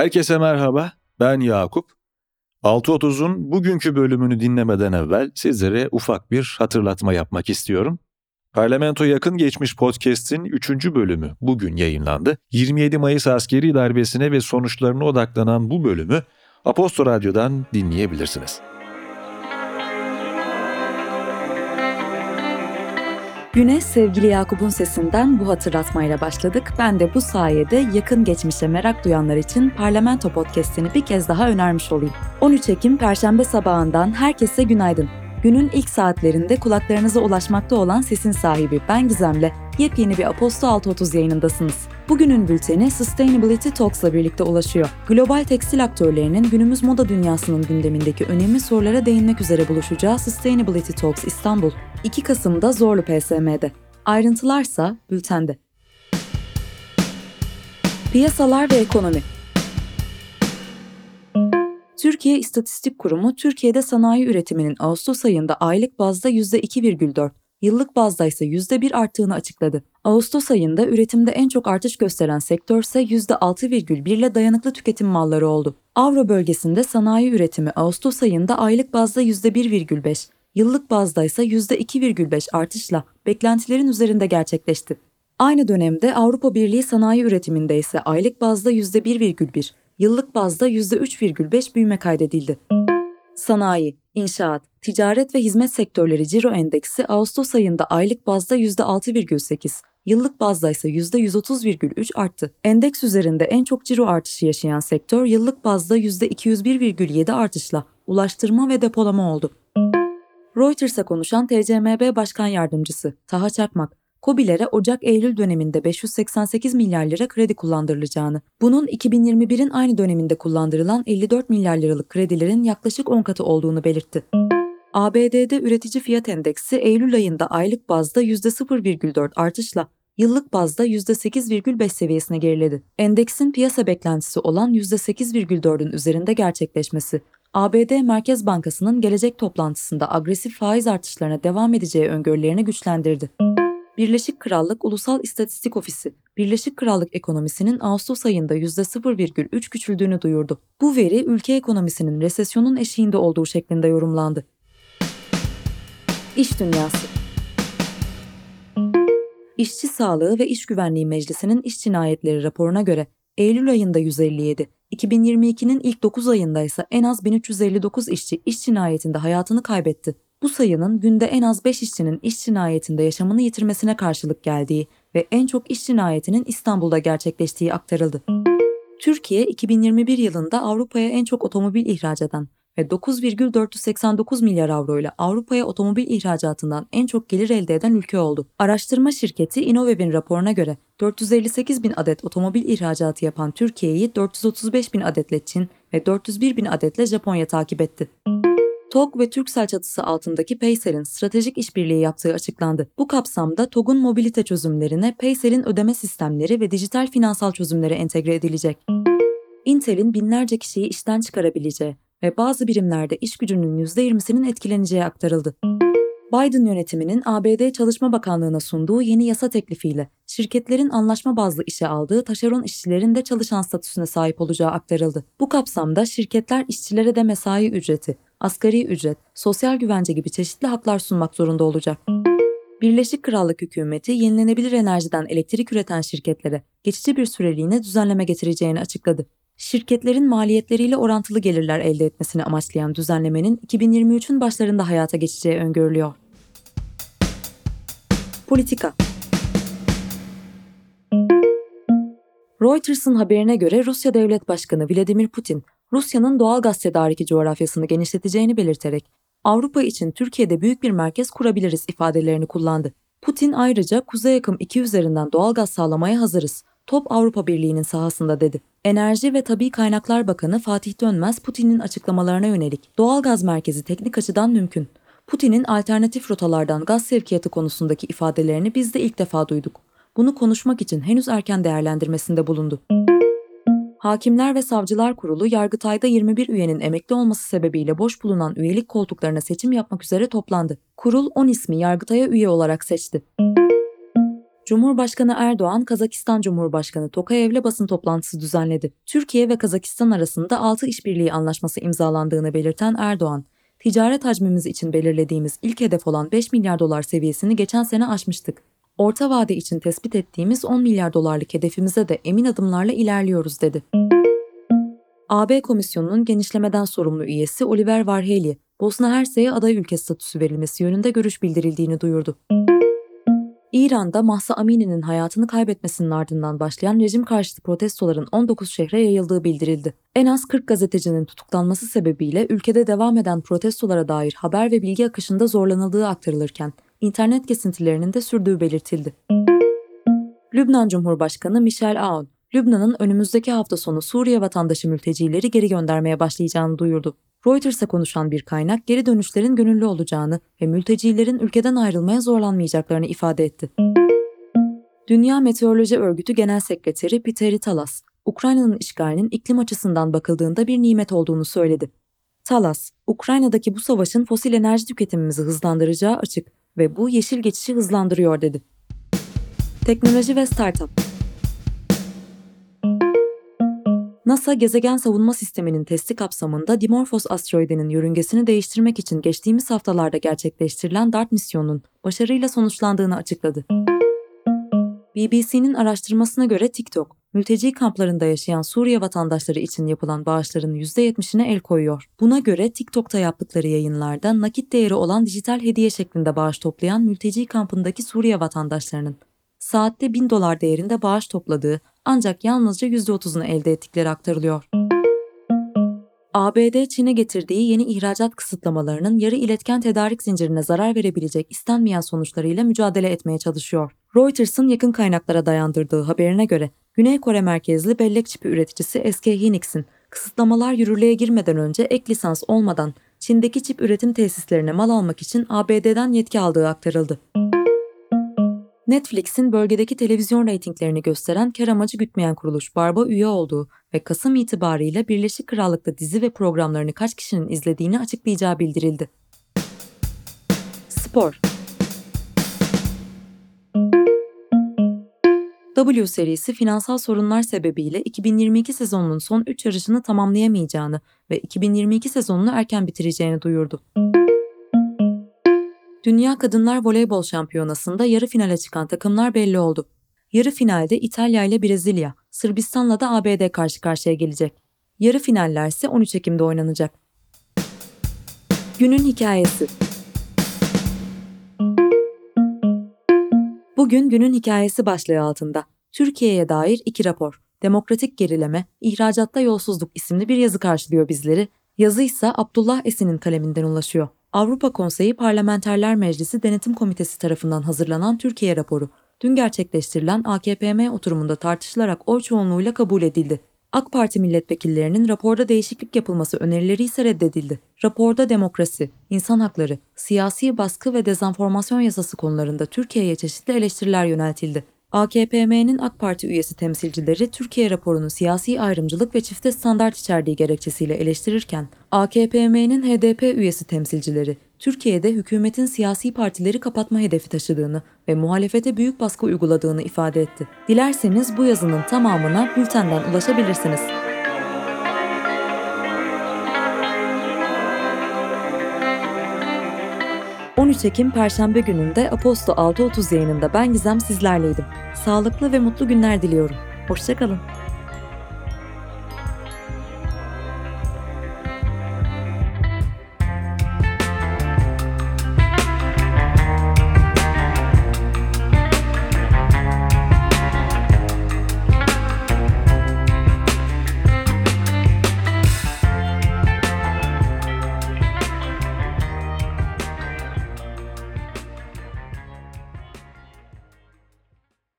Herkese merhaba, ben Yakup. 6.30'un bugünkü bölümünü dinlemeden evvel sizlere ufak bir hatırlatma yapmak istiyorum. Parlamento Yakın Geçmiş Podcast'in 3. bölümü bugün yayınlandı. 27 Mayıs askeri darbesine ve sonuçlarına odaklanan bu bölümü Aposto Radyo'dan dinleyebilirsiniz. Güne sevgili Yakup'un sesinden bu hatırlatmayla başladık. Ben de bu sayede yakın geçmişe merak duyanlar için Parlamento Podcast'ini bir kez daha önermiş olayım. 13 Ekim Perşembe sabahından herkese günaydın. Günün ilk saatlerinde kulaklarınıza ulaşmakta olan sesin sahibi ben Gizem'le yepyeni bir Aposto 630 yayınındasınız. Bugünün bülteni Sustainability Talks'la birlikte ulaşıyor. Global tekstil aktörlerinin günümüz moda dünyasının gündemindeki önemli sorulara değinmek üzere buluşacağı Sustainability Talks İstanbul 2 Kasım'da Zorlu PSM'de. Ayrıntılarsa bültende. Piyasalar ve ekonomi Türkiye İstatistik Kurumu, Türkiye'de sanayi üretiminin Ağustos ayında aylık bazda %2,4, yıllık bazda ise %1 arttığını açıkladı. Ağustos ayında üretimde en çok artış gösteren sektör ise %6,1 ile dayanıklı tüketim malları oldu. Avro bölgesinde sanayi üretimi Ağustos ayında aylık bazda %1,5, yıllık bazda ise %2,5 artışla beklentilerin üzerinde gerçekleşti. Aynı dönemde Avrupa Birliği sanayi üretiminde ise aylık bazda %1,1, yıllık bazda %3,5 büyüme kaydedildi. Sanayi, inşaat, ticaret ve hizmet sektörleri ciro endeksi Ağustos ayında aylık bazda %6,8, yıllık bazda ise %130,3 arttı. Endeks üzerinde en çok ciro artışı yaşayan sektör yıllık bazda %201,7 artışla ulaştırma ve depolama oldu. Reuters'a konuşan TCMB Başkan Yardımcısı Taha Çakmak, COBİ'lere Ocak-Eylül döneminde 588 milyar lira kredi kullandırılacağını, bunun 2021'in aynı döneminde kullandırılan 54 milyar liralık kredilerin yaklaşık 10 katı olduğunu belirtti. ABD'de üretici fiyat endeksi Eylül ayında aylık bazda %0,4 artışla yıllık bazda %8,5 seviyesine geriledi. Endeksin piyasa beklentisi olan %8,4'ün üzerinde gerçekleşmesi, ABD Merkez Bankası'nın gelecek toplantısında agresif faiz artışlarına devam edeceği öngörülerini güçlendirdi. Birleşik Krallık Ulusal İstatistik Ofisi, Birleşik Krallık ekonomisinin Ağustos ayında %0,3 küçüldüğünü duyurdu. Bu veri ülke ekonomisinin resesyonun eşiğinde olduğu şeklinde yorumlandı. İş Dünyası İşçi Sağlığı ve İş Güvenliği Meclisi'nin iş cinayetleri raporuna göre Eylül ayında 157, 2022'nin ilk 9 ayında ise en az 1359 işçi iş cinayetinde hayatını kaybetti. Bu sayının günde en az 5 işçinin iş cinayetinde yaşamını yitirmesine karşılık geldiği ve en çok iş cinayetinin İstanbul'da gerçekleştiği aktarıldı. Türkiye 2021 yılında Avrupa'ya en çok otomobil ihraç eden ve 9,489 milyar avro ile Avrupa'ya otomobil ihracatından en çok gelir elde eden ülke oldu. Araştırma şirketi Innovev'in raporuna göre 458 bin adet otomobil ihracatı yapan Türkiye'yi 435 bin adetle Çin ve 401 bin adetle Japonya takip etti. TOG ve Turkcell çatısı altındaki Paysel'in stratejik işbirliği yaptığı açıklandı. Bu kapsamda TOG'un mobilite çözümlerine Paysel'in ödeme sistemleri ve dijital finansal çözümleri entegre edilecek. Intel'in binlerce kişiyi işten çıkarabileceği ve bazı birimlerde iş gücünün %20'sinin etkileneceği aktarıldı. Biden yönetiminin ABD Çalışma Bakanlığı'na sunduğu yeni yasa teklifiyle şirketlerin anlaşma bazlı işe aldığı taşeron işçilerin de çalışan statüsüne sahip olacağı aktarıldı. Bu kapsamda şirketler işçilere de mesai ücreti, asgari ücret, sosyal güvence gibi çeşitli haklar sunmak zorunda olacak. Birleşik Krallık hükümeti yenilenebilir enerjiden elektrik üreten şirketlere geçici bir süreliğine düzenleme getireceğini açıkladı. Şirketlerin maliyetleriyle orantılı gelirler elde etmesini amaçlayan düzenlemenin 2023'ün başlarında hayata geçeceği öngörülüyor. Politika Reuters'ın haberine göre Rusya Devlet Başkanı Vladimir Putin, Rusya'nın doğal gaz tedariki coğrafyasını genişleteceğini belirterek Avrupa için Türkiye'de büyük bir merkez kurabiliriz ifadelerini kullandı. Putin ayrıca Kuzey Akım 2 üzerinden doğal gaz sağlamaya hazırız. Top Avrupa Birliği'nin sahasında dedi. Enerji ve Tabi Kaynaklar Bakanı Fatih Dönmez Putin'in açıklamalarına yönelik doğal gaz merkezi teknik açıdan mümkün. Putin'in alternatif rotalardan gaz sevkiyatı konusundaki ifadelerini biz de ilk defa duyduk. Bunu konuşmak için henüz erken değerlendirmesinde bulundu. Hakimler ve Savcılar Kurulu Yargıtay'da 21 üyenin emekli olması sebebiyle boş bulunan üyelik koltuklarına seçim yapmak üzere toplandı. Kurul 10 ismi Yargıtay'a üye olarak seçti. Cumhurbaşkanı Erdoğan, Kazakistan Cumhurbaşkanı Tokayev'le basın toplantısı düzenledi. Türkiye ve Kazakistan arasında 6 işbirliği anlaşması imzalandığını belirten Erdoğan, ticaret hacmimiz için belirlediğimiz ilk hedef olan 5 milyar dolar seviyesini geçen sene aşmıştık. Orta vade için tespit ettiğimiz 10 milyar dolarlık hedefimize de emin adımlarla ilerliyoruz dedi. AB Komisyonu'nun genişlemeden sorumlu üyesi Oliver Varhelyi, Bosna Hersek'e aday ülke statüsü verilmesi yönünde görüş bildirildiğini duyurdu. İran'da Mahsa Amini'nin hayatını kaybetmesinin ardından başlayan rejim karşıtı protestoların 19 şehre yayıldığı bildirildi. En az 40 gazetecinin tutuklanması sebebiyle ülkede devam eden protestolara dair haber ve bilgi akışında zorlanıldığı aktarılırken, internet kesintilerinin de sürdüğü belirtildi. Lübnan Cumhurbaşkanı Michel Aoun, Lübnan'ın önümüzdeki hafta sonu Suriye vatandaşı mültecileri geri göndermeye başlayacağını duyurdu. Reuters'a konuşan bir kaynak geri dönüşlerin gönüllü olacağını ve mültecilerin ülkeden ayrılmaya zorlanmayacaklarını ifade etti. Dünya Meteoroloji Örgütü Genel Sekreteri Peter Talas, Ukrayna'nın işgalinin iklim açısından bakıldığında bir nimet olduğunu söyledi. Talas, Ukrayna'daki bu savaşın fosil enerji tüketimimizi hızlandıracağı açık ve bu yeşil geçişi hızlandırıyor dedi. Teknoloji ve Startup NASA gezegen savunma sisteminin testi kapsamında Dimorphos asteroidinin yörüngesini değiştirmek için geçtiğimiz haftalarda gerçekleştirilen DART misyonunun başarıyla sonuçlandığını açıkladı. BBC'nin araştırmasına göre TikTok, mülteci kamplarında yaşayan Suriye vatandaşları için yapılan bağışların %70'ine el koyuyor. Buna göre TikTok'ta yaptıkları yayınlarda nakit değeri olan dijital hediye şeklinde bağış toplayan mülteci kampındaki Suriye vatandaşlarının saatte 1000 dolar değerinde bağış topladığı ancak yalnızca %30'unu elde ettikleri aktarılıyor. ABD, Çin'e getirdiği yeni ihracat kısıtlamalarının yarı iletken tedarik zincirine zarar verebilecek istenmeyen sonuçlarıyla mücadele etmeye çalışıyor. Reuters'ın yakın kaynaklara dayandırdığı haberine göre, Güney Kore merkezli bellek çipi üreticisi SK Hynix'in kısıtlamalar yürürlüğe girmeden önce ek lisans olmadan Çin'deki çip üretim tesislerine mal almak için ABD'den yetki aldığı aktarıldı. Netflix'in bölgedeki televizyon reytinglerini gösteren kar amacı gütmeyen kuruluş Barba üye olduğu ve Kasım itibarıyla Birleşik Krallık'ta dizi ve programlarını kaç kişinin izlediğini açıklayacağı bildirildi. Spor W serisi finansal sorunlar sebebiyle 2022 sezonunun son 3 yarışını tamamlayamayacağını ve 2022 sezonunu erken bitireceğini duyurdu. Dünya Kadınlar Voleybol Şampiyonası'nda yarı finale çıkan takımlar belli oldu. Yarı finalde İtalya ile Brezilya, Sırbistan'la da ABD karşı karşıya gelecek. Yarı finaller ise 13 Ekim'de oynanacak. Günün hikayesi Bugün günün hikayesi başlığı altında Türkiye'ye dair iki rapor, demokratik gerileme, ihracatta yolsuzluk isimli bir yazı karşılıyor bizleri. Yazı ise Abdullah Esin'in kaleminden ulaşıyor. Avrupa Konseyi Parlamenterler Meclisi Denetim Komitesi tarafından hazırlanan Türkiye raporu, dün gerçekleştirilen AKPM oturumunda tartışılarak oy çoğunluğuyla kabul edildi. AK Parti milletvekillerinin raporda değişiklik yapılması önerileri ise reddedildi. Raporda demokrasi, insan hakları, siyasi baskı ve dezenformasyon yasası konularında Türkiye'ye çeşitli eleştiriler yöneltildi. AKPM'nin AK Parti üyesi temsilcileri Türkiye raporunu siyasi ayrımcılık ve çifte standart içerdiği gerekçesiyle eleştirirken, AKPM'nin HDP üyesi temsilcileri Türkiye'de hükümetin siyasi partileri kapatma hedefi taşıdığını ve muhalefete büyük baskı uyguladığını ifade etti. Dilerseniz bu yazının tamamına bültenden ulaşabilirsiniz. ...13 Ekim Perşembe gününde Aposto 6.30 yayınında ben Gizem sizlerleydim. Sağlıklı ve mutlu günler diliyorum. Hoşçakalın.